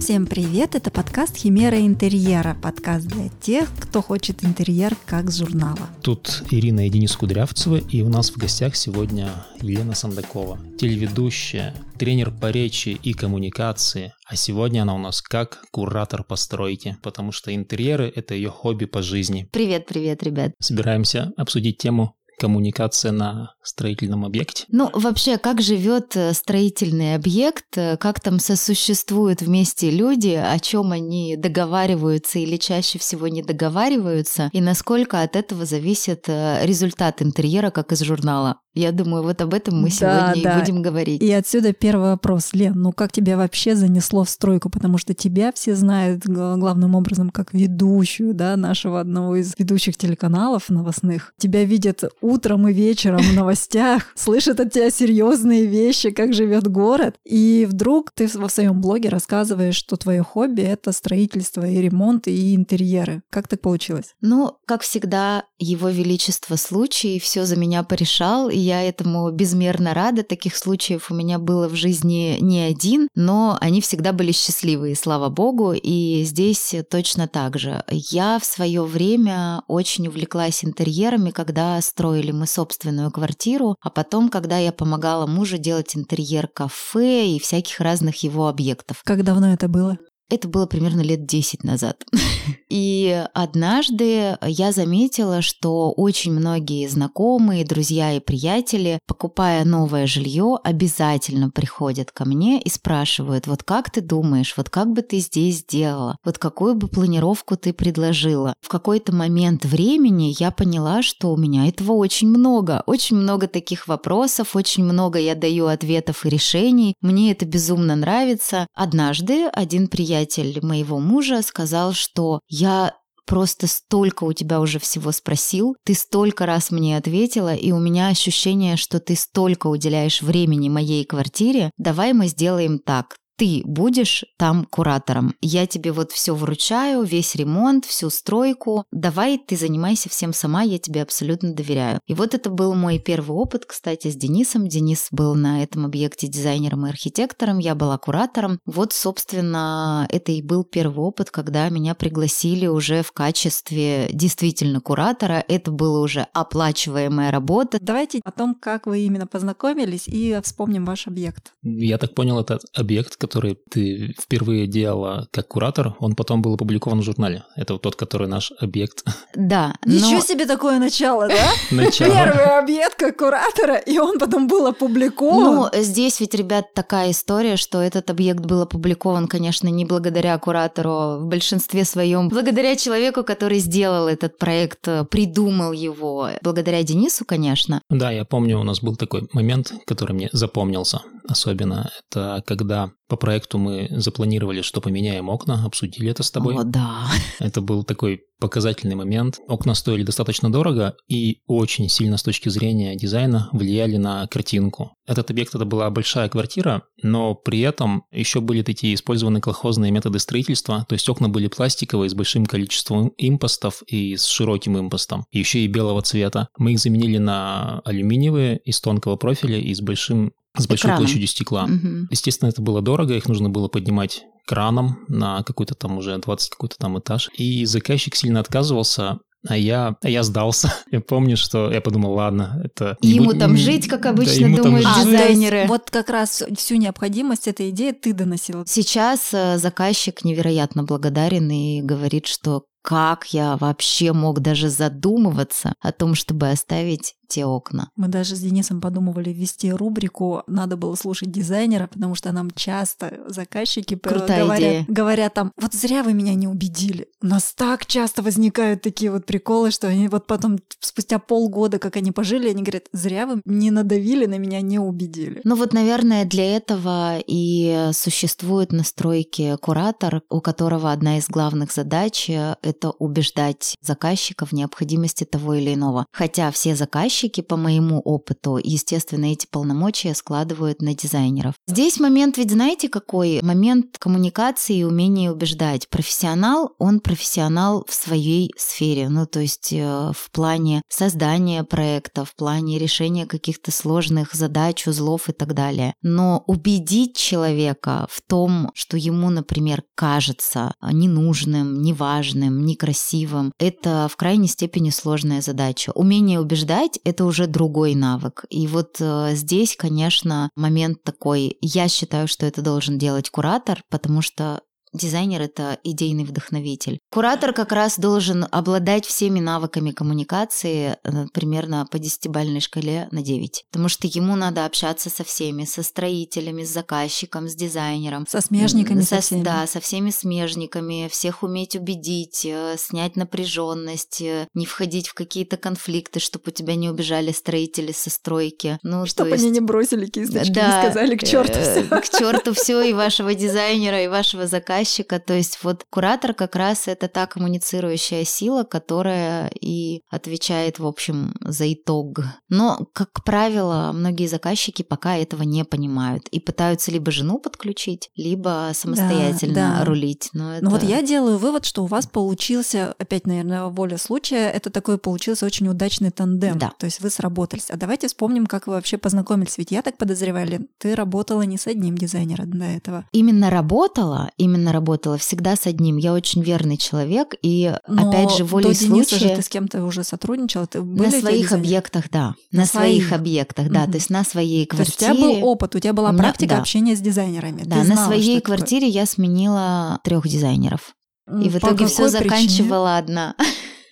Всем привет! Это подкаст «Химера интерьера». Подкаст для тех, кто хочет интерьер как с журнала. Тут Ирина и Денис Кудрявцевы, и у нас в гостях сегодня Елена Сандакова, телеведущая, тренер по речи и коммуникации, а сегодня она у нас как куратор постройки, потому что интерьеры — это ее хобби по жизни. Привет, привет, ребят. Собираемся обсудить тему коммуникация на строительном объекте? Ну, вообще, как живет э, строительный объект, э, как там сосуществуют вместе люди, о чем они договариваются или чаще всего не договариваются, и насколько от этого зависит э, результат интерьера, как из журнала. Я думаю, вот об этом мы сегодня да, и будем говорить. И отсюда первый вопрос. Лен, ну как тебя вообще занесло в стройку? Потому что тебя все знают главным образом как ведущую, да, нашего одного из ведущих телеканалов новостных. Тебя видят утром и вечером в новостях, слышат от тебя серьезные вещи, как живет город. И вдруг ты во своем блоге рассказываешь, что твое хобби — это строительство и ремонт, и интерьеры. Как так получилось? Ну, как всегда, его величество случай все за меня порешал, и я этому безмерно рада. Таких случаев у меня было в жизни не один, но они всегда были счастливые, слава богу, и здесь точно так же. Я в свое время очень увлеклась интерьерами, когда строили мы собственную квартиру, а потом, когда я помогала мужу делать интерьер кафе и всяких разных его объектов. Как давно это было? Это было примерно лет 10 назад. И однажды я заметила, что очень многие знакомые, друзья и приятели, покупая новое жилье, обязательно приходят ко мне и спрашивают, вот как ты думаешь, вот как бы ты здесь сделала, вот какую бы планировку ты предложила. В какой-то момент времени я поняла, что у меня этого очень много, очень много таких вопросов, очень много я даю ответов и решений. Мне это безумно нравится. Однажды один приятель приятель моего мужа сказал, что я просто столько у тебя уже всего спросил, ты столько раз мне ответила, и у меня ощущение, что ты столько уделяешь времени моей квартире, давай мы сделаем так ты будешь там куратором. Я тебе вот все вручаю, весь ремонт, всю стройку. Давай ты занимайся всем сама, я тебе абсолютно доверяю. И вот это был мой первый опыт, кстати, с Денисом. Денис был на этом объекте дизайнером и архитектором, я была куратором. Вот, собственно, это и был первый опыт, когда меня пригласили уже в качестве действительно куратора. Это была уже оплачиваемая работа. Давайте о том, как вы именно познакомились, и вспомним ваш объект. Я так понял, этот объект, который ты впервые делала как куратор, он потом был опубликован в журнале. Это вот тот, который наш объект. Да. Но... Ничего себе такое начало, да? Начало. Первый объект как куратора, и он потом был опубликован. Ну, здесь ведь, ребят, такая история, что этот объект был опубликован, конечно, не благодаря куратору, а в большинстве своем, благодаря человеку, который сделал этот проект, придумал его, благодаря Денису, конечно. Да, я помню, у нас был такой момент, который мне запомнился особенно. Это когда по проекту мы запланировали, что поменяем окна, обсудили это с тобой. О, да. Это был такой показательный момент. Окна стоили достаточно дорого и очень сильно с точки зрения дизайна влияли на картинку. Этот объект это была большая квартира, но при этом еще были такие использованы колхозные методы строительства, то есть окна были пластиковые с большим количеством импостов и с широким импостом, еще и белого цвета. Мы их заменили на алюминиевые из тонкого профиля и с большим с большой Экраном. площадью стекла. Угу. Естественно, это было дорого, их нужно было поднимать краном на какой-то там уже 20 какой-то там этаж. И заказчик сильно отказывался, а я, а я сдался. Я помню, что я подумал, ладно, это... Ему буд... там жить, как обычно да, думают там... дизайнеры. А, вот как раз всю необходимость этой идеи ты доносила. Сейчас э, заказчик невероятно благодарен и говорит, что как я вообще мог даже задумываться о том, чтобы оставить те окна. Мы даже с Денисом подумывали ввести рубрику «Надо было слушать дизайнера», потому что нам часто заказчики Крутая говорят, идея. говорят там «Вот зря вы меня не убедили». У нас так часто возникают такие вот приколы, что они вот потом спустя полгода, как они пожили, они говорят «Зря вы не надавили на меня, не убедили». Ну вот, наверное, для этого и существует на стройке куратор, у которого одна из главных задач — это убеждать заказчика в необходимости того или иного. Хотя все заказчики заказчики, по моему опыту, естественно, эти полномочия складывают на дизайнеров. Здесь момент ведь знаете какой? Момент коммуникации и умения убеждать. Профессионал, он профессионал в своей сфере, ну то есть э, в плане создания проекта, в плане решения каких-то сложных задач, узлов и так далее. Но убедить человека в том, что ему, например, кажется ненужным, неважным, некрасивым, это в крайней степени сложная задача. Умение убеждать – это уже другой навык. И вот э, здесь, конечно, момент такой. Я считаю, что это должен делать куратор, потому что Дизайнер — это идейный вдохновитель. Куратор как раз должен обладать всеми навыками коммуникации э, примерно по десятибальной шкале на 9. Потому что ему надо общаться со всеми, со строителями, с заказчиком, с дизайнером. Со смежниками со, со всеми. Да, со всеми смежниками, всех уметь убедить, э, снять напряженность, э, не входить в какие-то конфликты, чтобы у тебя не убежали строители со стройки. Ну, чтобы есть... они не бросили кисточки, да, не сказали к черту все. К черту все и вашего дизайнера, и вашего заказчика заказчика. То есть вот куратор как раз это та коммуницирующая сила, которая и отвечает, в общем, за итог. Но, как правило, многие заказчики пока этого не понимают и пытаются либо жену подключить, либо самостоятельно да, да. рулить. Но это... Ну вот я делаю вывод, что у вас получился, опять, наверное, воля случая, это такой получился очень удачный тандем. Да. То есть вы сработались. А давайте вспомним, как вы вообще познакомились. Ведь я так подозреваю, Лен, ты работала не с одним дизайнером до этого. Именно работала, именно работала всегда с одним. Я очень верный человек, и Но опять же волей до случая... же ты с кем-то уже сотрудничала? Ты на своих объектах, да. На, на своих. своих объектах, да. Угу. То есть на своей квартире. То есть у тебя был опыт, у тебя была меня, практика да. общения с дизайнерами. Да, ты на знала, своей квартире такое. я сменила трех дизайнеров. И в итоге все заканчивала одна.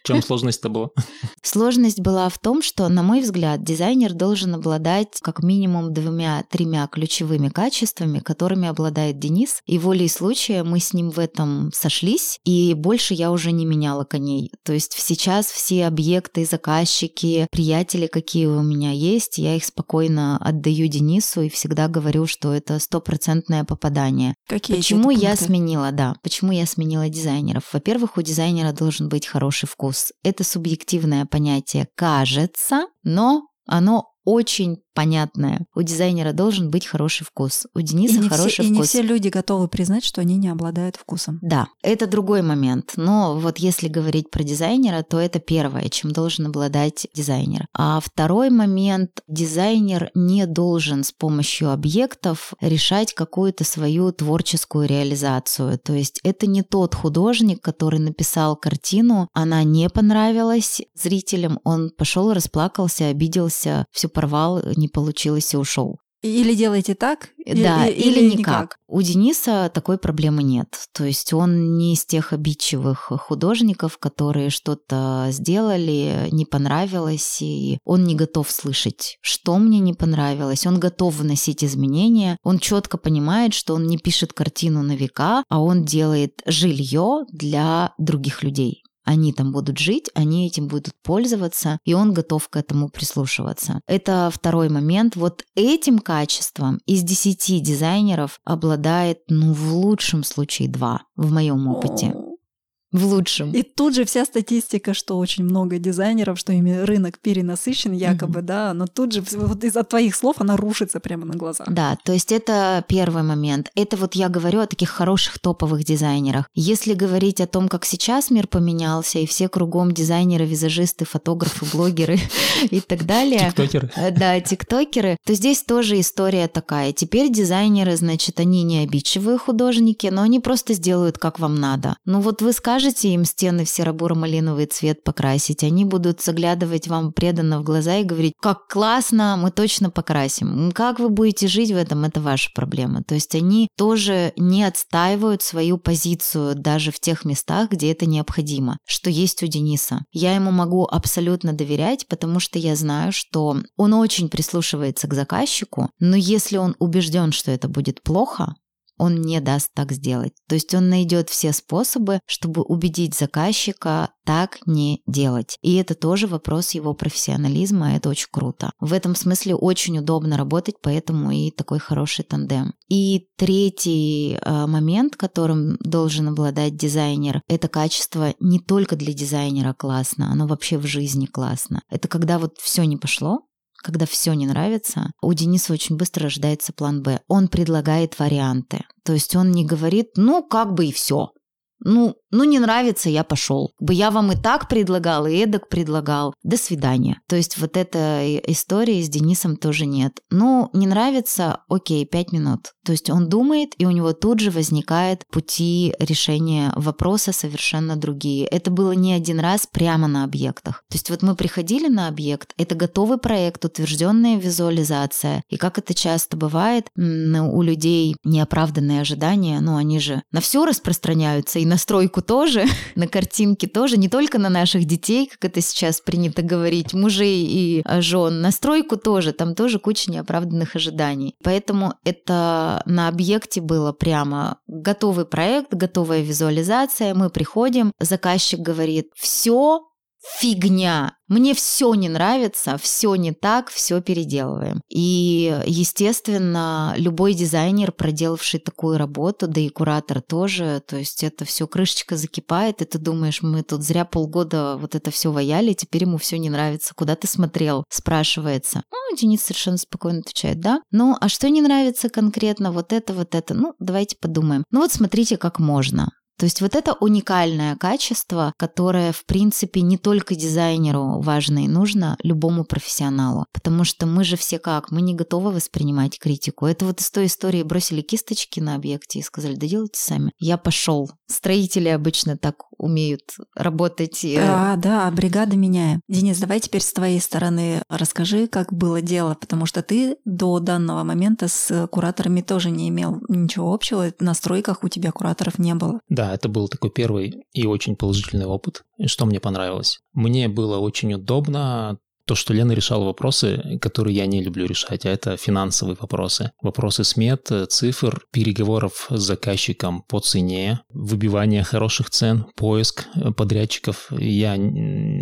В чем сложность-то была? Сложность была в том, что, на мой взгляд, дизайнер должен обладать как минимум двумя-тремя ключевыми качествами, которыми обладает Денис. И волей случая мы с ним в этом сошлись, и больше я уже не меняла коней. То есть сейчас все объекты, заказчики, приятели, какие у меня есть, я их спокойно отдаю Денису и всегда говорю, что это стопроцентное попадание. Какие Почему я сменила, да, почему я сменила дизайнеров? Во-первых, у дизайнера должен быть хороший вкус вкус. Это субъективное понятие кажется, но оно очень понятное. У дизайнера должен быть хороший вкус. У Дениса и хороший все, вкус. И не все люди готовы признать, что они не обладают вкусом. Да, это другой момент. Но вот если говорить про дизайнера, то это первое, чем должен обладать дизайнер. А второй момент, дизайнер не должен с помощью объектов решать какую-то свою творческую реализацию. То есть это не тот художник, который написал картину, она не понравилась зрителям, он пошел, расплакался, обиделся, все порвал, не получилось и ушел. Или делаете так, да, или, или, или никак. никак. У Дениса такой проблемы нет. То есть он не из тех обидчивых художников, которые что-то сделали, не понравилось, и он не готов слышать, что мне не понравилось. Он готов вносить изменения. Он четко понимает, что он не пишет картину на века, а он делает жилье для других людей они там будут жить, они этим будут пользоваться, и он готов к этому прислушиваться. Это второй момент. Вот этим качеством из 10 дизайнеров обладает, ну, в лучшем случае два в моем опыте в лучшем. И тут же вся статистика, что очень много дизайнеров, что ими рынок перенасыщен якобы, mm-hmm. да, но тут же вот из-за твоих слов она рушится прямо на глазах. Да, то есть это первый момент. Это вот я говорю о таких хороших топовых дизайнерах. Если говорить о том, как сейчас мир поменялся, и все кругом дизайнеры, визажисты, фотографы, блогеры и так далее. Тиктокеры. Э, да, тиктокеры. То здесь тоже история такая. Теперь дизайнеры, значит, они не обидчивые художники, но они просто сделают, как вам надо. Ну вот вы скажете, скажете им стены в серо-буро-малиновый цвет покрасить, они будут заглядывать вам преданно в глаза и говорить, как классно, мы точно покрасим. Как вы будете жить в этом, это ваша проблема. То есть они тоже не отстаивают свою позицию даже в тех местах, где это необходимо, что есть у Дениса. Я ему могу абсолютно доверять, потому что я знаю, что он очень прислушивается к заказчику, но если он убежден, что это будет плохо, он не даст так сделать. То есть он найдет все способы, чтобы убедить заказчика так не делать. И это тоже вопрос его профессионализма, это очень круто. В этом смысле очень удобно работать, поэтому и такой хороший тандем. И третий э, момент, которым должен обладать дизайнер, это качество не только для дизайнера классно, оно вообще в жизни классно. Это когда вот все не пошло, когда все не нравится, у Дениса очень быстро рождается план Б. Он предлагает варианты. То есть он не говорит, ну, как бы и все. Ну, ну, не нравится, я пошел. Бы я вам и так предлагал, и эдак предлагал. До свидания. То есть вот этой истории с Денисом тоже нет. Ну, не нравится, окей, пять минут. То есть он думает, и у него тут же возникает пути решения вопроса совершенно другие. Это было не один раз прямо на объектах. То есть вот мы приходили на объект, это готовый проект, утвержденная визуализация. И как это часто бывает, у людей неоправданные ожидания, ну они же на все распространяются, и на стройку тоже, на картинке тоже, не только на наших детей, как это сейчас принято говорить, мужей и а, жен, на стройку тоже, там тоже куча неоправданных ожиданий. Поэтому это на объекте было прямо готовый проект, готовая визуализация, мы приходим, заказчик говорит, все фигня. Мне все не нравится, все не так, все переделываем. И, естественно, любой дизайнер, проделавший такую работу, да и куратор тоже, то есть это все крышечка закипает, и ты думаешь, мы тут зря полгода вот это все ваяли, теперь ему все не нравится. Куда ты смотрел? Спрашивается. Ну, Денис совершенно спокойно отвечает, да. Ну, а что не нравится конкретно? Вот это, вот это. Ну, давайте подумаем. Ну вот смотрите, как можно. То есть вот это уникальное качество, которое, в принципе, не только дизайнеру важно и нужно, любому профессионалу. Потому что мы же все как? Мы не готовы воспринимать критику. Это вот из той истории бросили кисточки на объекте и сказали, да делайте сами. Я пошел. Строители обычно так умеют работать. Да, да, бригада меняем. Денис, давай теперь с твоей стороны расскажи, как было дело, потому что ты до данного момента с кураторами тоже не имел ничего общего, на стройках у тебя кураторов не было. Да, это был такой первый и очень положительный опыт, что мне понравилось. Мне было очень удобно то, что Лена решала вопросы, которые я не люблю решать, а это финансовые вопросы. Вопросы смет, цифр, переговоров с заказчиком по цене, выбивание хороших цен, поиск подрядчиков. Я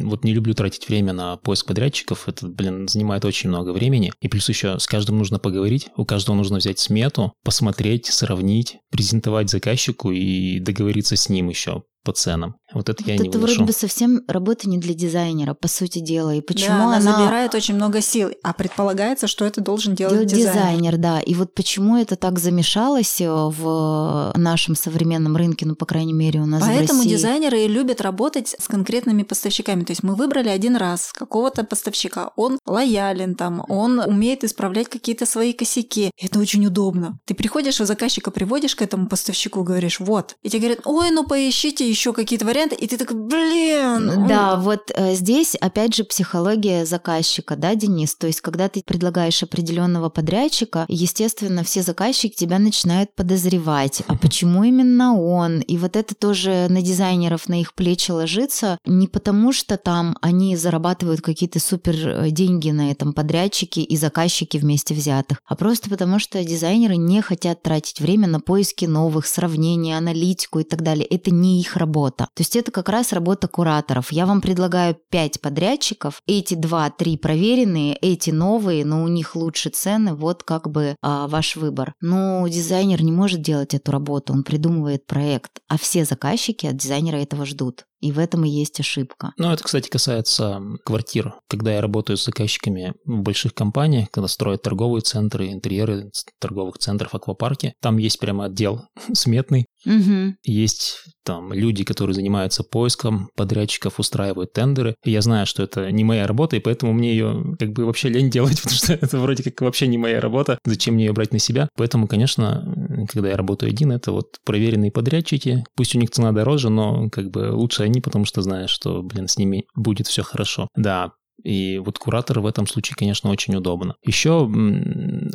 вот не люблю тратить время на поиск подрядчиков, это, блин, занимает очень много времени. И плюс еще с каждым нужно поговорить, у каждого нужно взять смету, посмотреть, сравнить, презентовать заказчику и договориться с ним еще по ценам. Вот это вот я это не выношу. вроде бы совсем работа не для дизайнера, по сути дела. И почему да, она, она забирает очень много сил, а предполагается, что это должен делать, делать дизайнер. дизайнер. Да, и вот почему это так замешалось э, в нашем современном рынке, ну, по крайней мере, у нас Поэтому в России. дизайнеры и любят работать с конкретными поставщиками. То есть мы выбрали один раз какого-то поставщика, он лоялен там, он умеет исправлять какие-то свои косяки. Это очень удобно. Ты приходишь, у заказчика приводишь к этому поставщику, говоришь, вот. И тебе говорят, ой, ну поищите еще какие-то варианты, и ты такой, блин. Да, вот э, здесь опять же психология заказчика, да, Денис? То есть, когда ты предлагаешь определенного подрядчика, естественно, все заказчики тебя начинают подозревать. А почему именно он? И вот это тоже на дизайнеров, на их плечи ложится, не потому что там они зарабатывают какие-то супер э, деньги на этом подрядчике и заказчики вместе взятых, а просто потому что дизайнеры не хотят тратить время на поиски новых, сравнения, аналитику и так далее. Это не их работа. То есть это как раз работа кураторов. Я вам предлагаю 5 подрядчиков, эти 2-3 проверенные, эти новые, но у них лучше цены, вот как бы а, ваш выбор. Но дизайнер не может делать эту работу, он придумывает проект, а все заказчики от дизайнера этого ждут. И в этом и есть ошибка. Ну, это, кстати, касается квартир. Когда я работаю с заказчиками в больших компаниях, когда строят торговые центры, интерьеры торговых центров, аквапарки, там есть прямо отдел сметный. Угу. Есть там люди, которые занимаются поиском подрядчиков, устраивают тендеры. Я знаю, что это не моя работа, и поэтому мне ее как бы вообще лень делать, потому что это вроде как вообще не моя работа. Зачем мне ее брать на себя? Поэтому, конечно, когда я работаю один, это вот проверенные подрядчики. Пусть у них цена дороже, но как бы лучше они, потому что знаешь, что, блин, с ними будет все хорошо. Да, и вот куратор в этом случае, конечно, очень удобно. Еще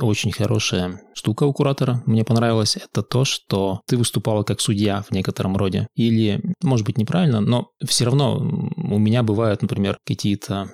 очень хорошая штука у куратора, мне понравилось, это то, что ты выступала как судья в некотором роде. Или, может быть, неправильно, но все равно у меня бывают, например, какие-то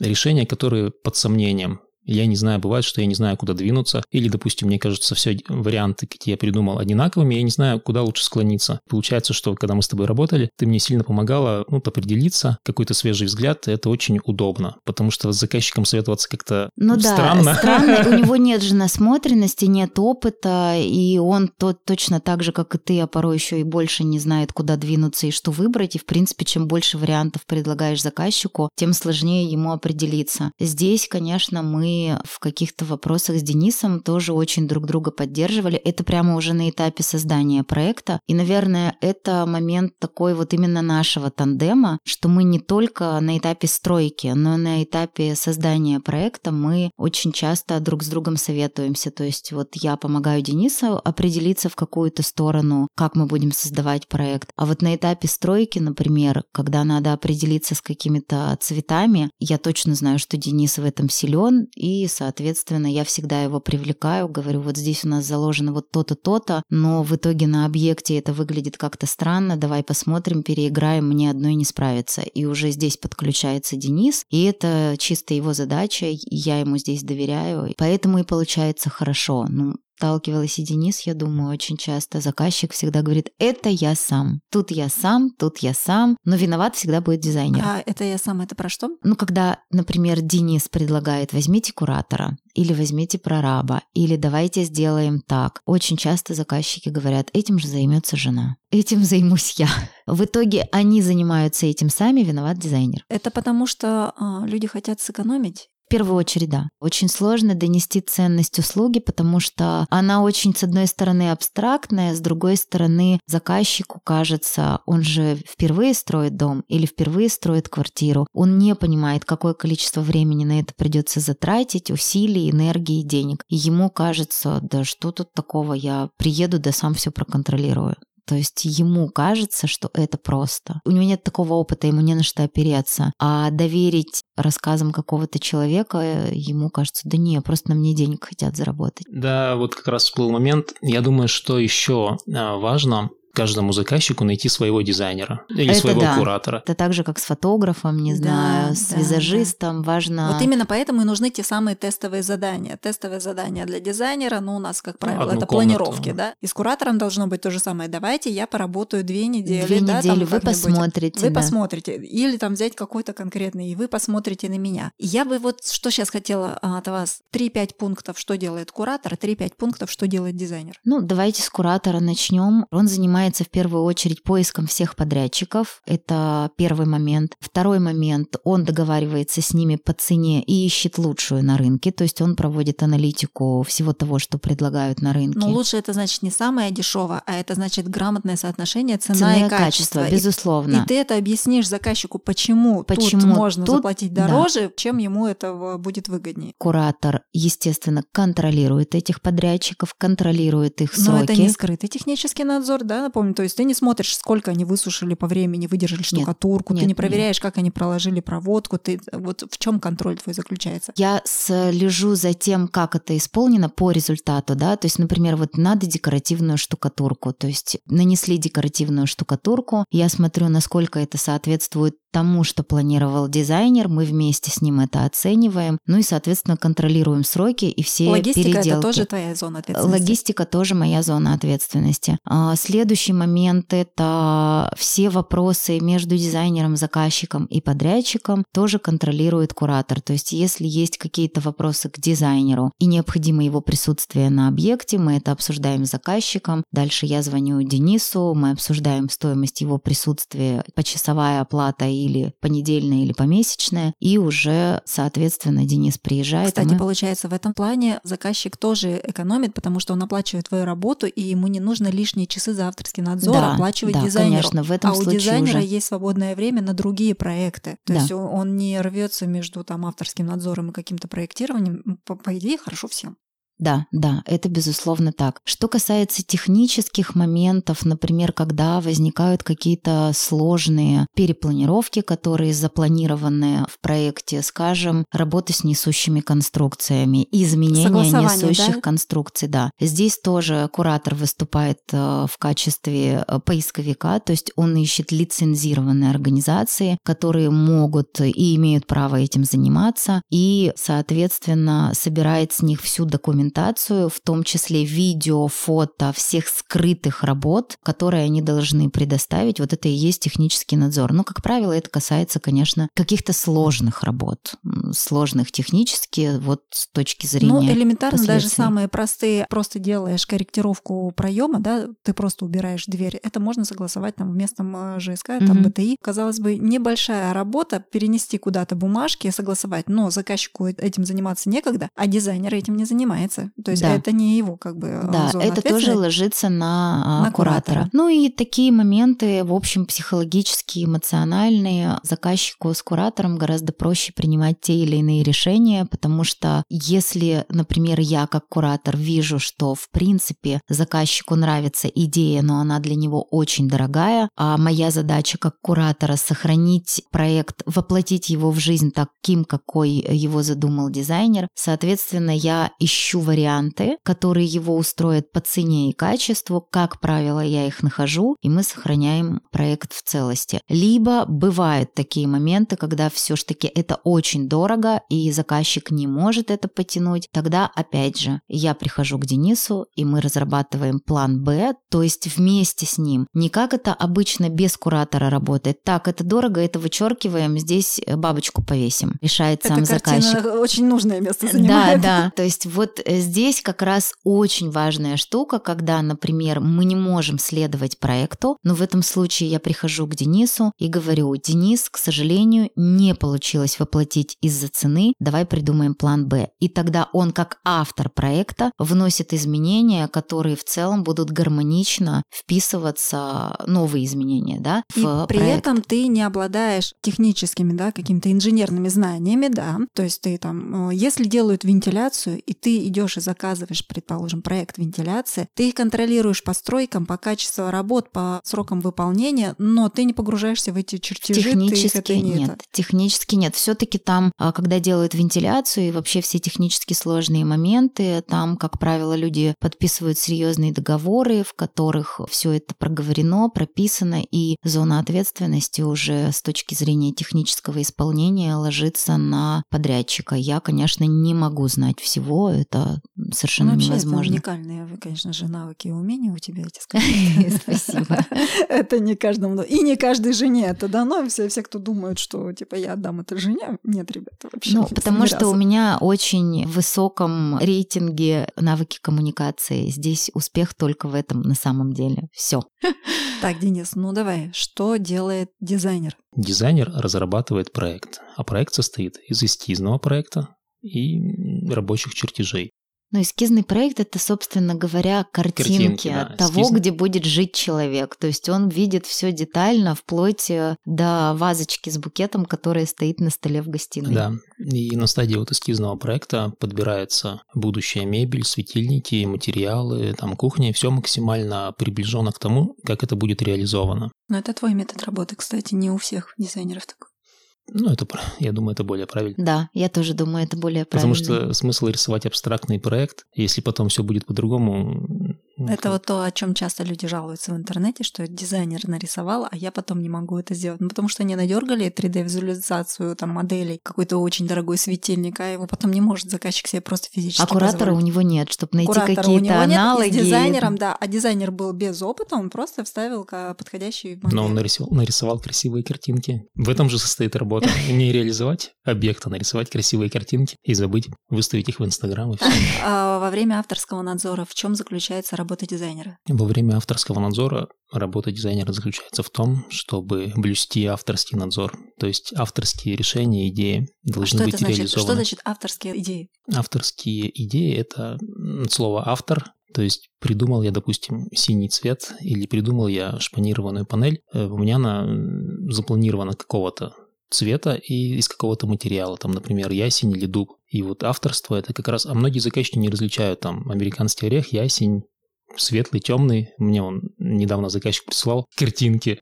решения, которые под сомнением Я не знаю, бывает, что я не знаю, куда двинуться, или, допустим, мне кажется, все варианты, какие я придумал, одинаковыми, я не знаю, куда лучше склониться. Получается, что когда мы с тобой работали, ты мне сильно помогала ну, определиться, какой-то свежий взгляд, это очень удобно, потому что с заказчиком советоваться как-то ну, странно. Да, странно, у него нет же насмотренности, нет опыта, и он тот точно так же, как и ты, а порой еще и больше не знает, куда двинуться и что выбрать, и, в принципе, чем больше вариантов предлагаешь заказчику, тем сложнее ему определиться. Здесь, конечно, мы в каких-то вопросах с Денисом тоже очень друг друга поддерживали. Это прямо уже на этапе создания проекта. И, наверное, это момент такой вот именно нашего тандема, что мы не только на этапе стройки, но и на этапе создания проекта мы очень часто друг с другом советуемся. То есть вот я помогаю Денису определиться в какую-то сторону, как мы будем создавать проект. А вот на этапе стройки, например, когда надо определиться с какими-то цветами, я точно знаю, что Денис в этом силен, и, соответственно, я всегда его привлекаю, говорю, вот здесь у нас заложено вот то-то, то-то, но в итоге на объекте это выглядит как-то странно, давай посмотрим, переиграем, мне одной не справиться. И уже здесь подключается Денис, и это чисто его задача, я ему здесь доверяю, поэтому и получается хорошо. Ну, сталкивалась и Денис, я думаю, очень часто. Заказчик всегда говорит, это я сам. Тут я сам, тут я сам. Но виноват всегда будет дизайнер. А это я сам, это про что? Ну, когда, например, Денис предлагает, возьмите куратора, или возьмите прораба, или давайте сделаем так. Очень часто заказчики говорят, этим же займется жена. Этим займусь я. В итоге они занимаются этим сами, виноват дизайнер. Это потому, что э, люди хотят сэкономить первую очередь, да. Очень сложно донести ценность услуги, потому что она очень, с одной стороны, абстрактная, с другой стороны, заказчику кажется, он же впервые строит дом или впервые строит квартиру. Он не понимает, какое количество времени на это придется затратить, усилий, энергии, денег. И ему кажется, да что тут такого, я приеду, да сам все проконтролирую. То есть ему кажется, что это просто. У него нет такого опыта, ему не на что опереться. А доверить рассказам какого-то человека ему кажется, да не, просто на мне денег хотят заработать. Да, вот как раз всплыл момент. Я думаю, что еще а, важно, каждому заказчику найти своего дизайнера или это своего да. куратора. Это так же, как с фотографом, не Да, знаю, с да, визажистом. Важно... Вот именно поэтому и нужны те самые тестовые задания. Тестовые задания для дизайнера, ну, у нас, как правило, одну это комнату. планировки, да. И с куратором должно быть то же самое. Давайте я поработаю две недели, Две да, там недели, вы как-нибудь. посмотрите. Вы да. посмотрите. Или там взять какой-то конкретный, и вы посмотрите на меня. И Я бы вот что сейчас хотела а, от вас. 3-5 пунктов, что делает куратор, 3-5 пунктов, что делает дизайнер. Ну, давайте с куратора начнем. Он занимается в первую очередь поиском всех подрядчиков. Это первый момент. Второй момент. Он договаривается с ними по цене и ищет лучшую на рынке. То есть он проводит аналитику всего того, что предлагают на рынке. Но лучше это значит не самое дешевое, а это значит грамотное соотношение цена, Цена и и качество. качество, И- безусловно. И ты это объяснишь заказчику, почему, тут Почему можно тут, заплатить да. дороже, чем ему это будет выгоднее. Куратор, естественно, контролирует этих подрядчиков, контролирует их Но сроки. это не скрытый технический надзор, да, напомню. То есть ты не смотришь, сколько они высушили по времени, выдержали штукатурку, ты нет, не проверяешь, как они проложили проводку, ты вот в чем контроль твой заключается? Я слежу за тем, как это исполнено по результату, да, то есть, например, вот надо декоративную штукатурку, то есть нанесли декоративную штукатурку, я смотрю, насколько это соответствует тому, что планировал дизайнер, мы вместе с ним это оцениваем, ну и, соответственно, контролируем сроки и все Логистика переделки. это тоже твоя зона ответственности. Логистика тоже моя зона ответственности. А, Следующий момент – это все вопросы между дизайнером, заказчиком и подрядчиком тоже контролирует куратор. То есть если есть какие-то вопросы к дизайнеру и необходимо его присутствие на объекте, мы это обсуждаем с заказчиком. Дальше я звоню Денису, мы обсуждаем стоимость его присутствия, почасовая оплата или понедельная или помесячная, и уже, соответственно, Денис приезжает. Кстати, мы- получается, в этом плане заказчик тоже экономит, потому что он оплачивает твою работу, и ему не нужно лишние часы за авторский надзор Да, оплачивать да, дизайнеру. конечно, в этом а у случае дизайнера уже. есть свободное время на другие проекты. То Да. есть он- он не рвется между там авторским надзором и каким-то проектированием. По, по идее, хорошо всем. Да, да, это безусловно так. Что касается технических моментов, например, когда возникают какие-то сложные перепланировки, которые запланированы в проекте, скажем, работа с несущими конструкциями, изменения несущих да? конструкций, да. Здесь тоже куратор выступает э, в качестве э, поисковика, то есть он ищет лицензированные организации, которые могут и имеют право этим заниматься, и, соответственно, собирает с них всю документацию документацию, в том числе видео, фото всех скрытых работ, которые они должны предоставить. Вот это и есть технический надзор. Но, как правило, это касается, конечно, каких-то сложных работ, сложных технически, вот с точки зрения Ну, элементарно даже самые простые, просто делаешь корректировку проема, да, ты просто убираешь дверь. Это можно согласовать там в местном ЖСК, там угу. БТИ. Казалось бы, небольшая работа, перенести куда-то бумажки, согласовать, но заказчику этим заниматься некогда, а дизайнер этим не занимается границы. То есть да. это не его как бы э, Да, это тоже ложится на, а, на куратора. куратора. Ну и такие моменты, в общем, психологические, эмоциональные. Заказчику с куратором гораздо проще принимать те или иные решения, потому что если, например, я как куратор вижу, что в принципе заказчику нравится идея, но она для него очень дорогая, а моя задача как куратора сохранить проект, воплотить его в жизнь таким, какой его задумал дизайнер, соответственно, я ищу варианты, которые его устроят по цене и качеству. Как правило, я их нахожу, и мы сохраняем проект в целости. Либо бывают такие моменты, когда все-таки это очень дорого, и заказчик не может это потянуть. Тогда, опять же, я прихожу к Денису, и мы разрабатываем план Б, то есть вместе с ним. Не как это обычно без куратора работает. Так, это дорого, это вычеркиваем, здесь бабочку повесим. Решает сам Эта заказчик. очень нужное место занимает. Да, да. То есть вот здесь как раз очень важная штука, когда, например, мы не можем следовать проекту, но в этом случае я прихожу к Денису и говорю, Денис, к сожалению, не получилось воплотить из-за цены, давай придумаем план Б. И тогда он как автор проекта вносит изменения, которые в целом будут гармонично вписываться, новые изменения, да, в И при проект. этом ты не обладаешь техническими, да, какими-то инженерными знаниями, да, то есть ты там, э, если делают вентиляцию, и ты идешь идешь и заказываешь, предположим, проект вентиляции, ты их контролируешь по стройкам, по качеству работ, по срокам выполнения, но ты не погружаешься в эти чертежи. Технически не нет. Это. Технически нет. Все-таки там, а, когда делают вентиляцию и вообще все технически сложные моменты, там, как правило, люди подписывают серьезные договоры, в которых все это проговорено, прописано, и зона ответственности уже с точки зрения технического исполнения ложится на подрядчика. Я, конечно, не могу знать всего, это совершенно ну, вообще невозможно. Это уникальные, конечно же, навыки и умения у тебя, эти сказать. Спасибо. Это не каждому... И не каждой жене это дано. Все, все, кто думают, что, типа, я отдам это жене, нет, ребята, вообще Ну, потому что у меня очень высоком рейтинге навыки коммуникации. Здесь успех только в этом на самом деле. Все. Так, Денис, ну давай, что делает дизайнер? Дизайнер разрабатывает проект, а проект состоит из эскизного проекта и рабочих чертежей. Ну, эскизный проект это, собственно говоря, картинки, картинки да, того, эскизный. где будет жить человек. То есть он видит все детально, вплоть э, до вазочки с букетом, которая стоит на столе в гостиной. Да. И на стадии вот эскизного проекта подбирается будущая мебель, светильники, материалы, там кухня, все максимально приближено к тому, как это будет реализовано. Но это твой метод работы, кстати, не у всех дизайнеров такой. Ну, это, я думаю, это более правильно. Да, я тоже думаю, это более правильно. Потому что смысл рисовать абстрактный проект, если потом все будет по-другому, это вот то, о чем часто люди жалуются в интернете, что дизайнер нарисовал, а я потом не могу это сделать. Ну, потому что они надергали 3D-визуализацию там моделей, какой-то очень дорогой светильник, а его потом не может заказчик себе просто физически А куратора позволить. у него нет, чтобы найти какие-то аналоги. Нет, с дизайнером, да, а дизайнер был без опыта, он просто вставил подходящий модель. Но он нарисовал, нарисовал красивые картинки. В этом же состоит работа. Не реализовать объекты, нарисовать красивые картинки и забыть, выставить их в Инстаграм и все. А во время авторского надзора в чем заключается работа дизайнера? Во время авторского надзора работа дизайнера заключается в том, чтобы блюсти авторский надзор. То есть авторские решения, идеи должны а что быть это значит? реализованы. Что значит авторские идеи? Авторские идеи – это слово «автор», то есть придумал я, допустим, синий цвет или придумал я шпанированную панель, э, у меня она запланирована какого-то цвета и из какого-то материала, там, например, ясень или дуб. И вот авторство это как раз, а многие заказчики не различают там американский орех, ясень, светлый, темный. Мне он недавно заказчик прислал картинки,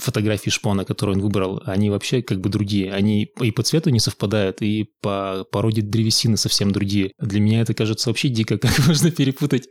фотографии шпона, которые он выбрал. Они вообще как бы другие. Они и по цвету не совпадают, и по породе древесины совсем другие. Для меня это кажется вообще дико, как можно перепутать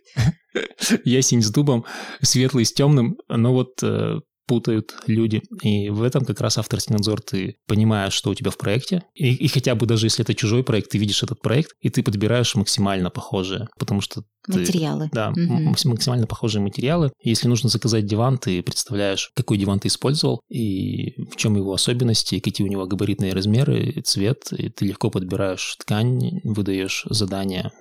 ясень с дубом, светлый с темным. Но вот э, путают люди. И в этом как раз авторский надзор. Ты понимаешь, что у тебя в проекте. И, и хотя бы даже если это чужой проект, ты видишь этот проект, и ты подбираешь максимально похожие. Потому что ты, материалы. Да, угу. максимально похожие материалы. Если нужно заказать диван, ты представляешь, какой диван ты использовал, и в чем его особенности, какие у него габаритные размеры, цвет. И ты легко подбираешь ткань, выдаешь задание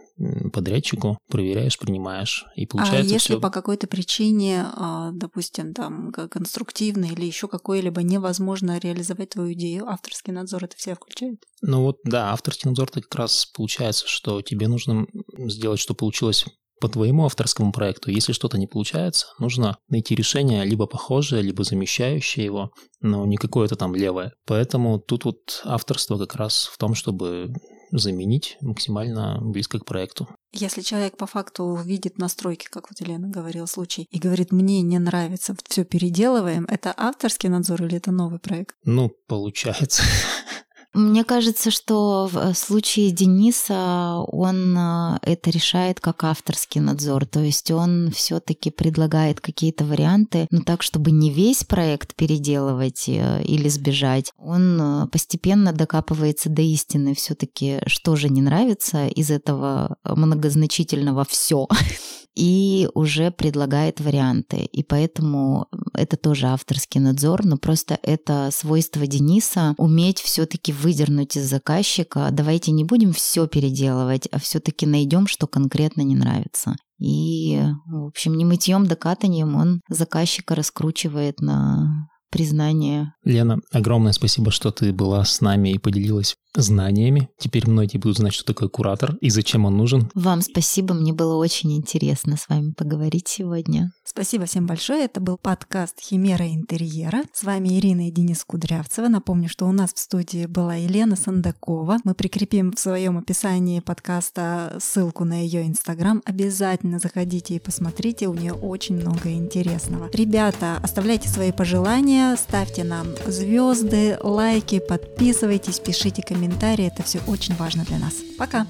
подрядчику, проверяешь, принимаешь, и получается А если все... по какой-то причине, а, допустим, там конструктивно или еще какой-либо невозможно реализовать твою идею, авторский надзор это все включает? Ну вот, да, авторский надзор как раз получается, что тебе нужно сделать, что получилось по твоему авторскому проекту. Если что-то не получается, нужно найти решение либо похожее, либо замещающее его, но не какое-то там левое. Поэтому тут вот авторство как раз в том, чтобы заменить максимально близко к проекту. Если человек по факту видит настройки, как вот Елена говорила случай, и говорит, мне не нравится, все переделываем, это авторский надзор или это новый проект? Ну, получается. Мне кажется, что в э, случае Дениса он э, это решает как авторский надзор, то есть он все-таки предлагает какие-то варианты, но так, чтобы не весь проект переделывать э, или сбежать. Он постепенно докапывается до истины все-таки, что же не нравится из этого многозначительного все и уже предлагает варианты. И поэтому это тоже авторский надзор, но просто это свойство Дениса уметь все-таки выдернуть из заказчика. Давайте не будем все переделывать, а все-таки найдем, что конкретно не нравится. И, в общем, не мытьем да катанием он заказчика раскручивает на признание. Лена, огромное спасибо, что ты была с нами и поделилась знаниями. Теперь многие будут знать, что такое куратор и зачем он нужен. Вам спасибо, мне было очень интересно с вами поговорить сегодня. Спасибо всем большое. Это был подкаст «Химера интерьера». С вами Ирина и Денис Кудрявцева. Напомню, что у нас в студии была Елена Сандакова. Мы прикрепим в своем описании подкаста ссылку на ее инстаграм. Обязательно заходите и посмотрите, у нее очень много интересного. Ребята, оставляйте свои пожелания, ставьте нам звезды, лайки, подписывайтесь, пишите комментарии. Это все очень важно для нас. Пока!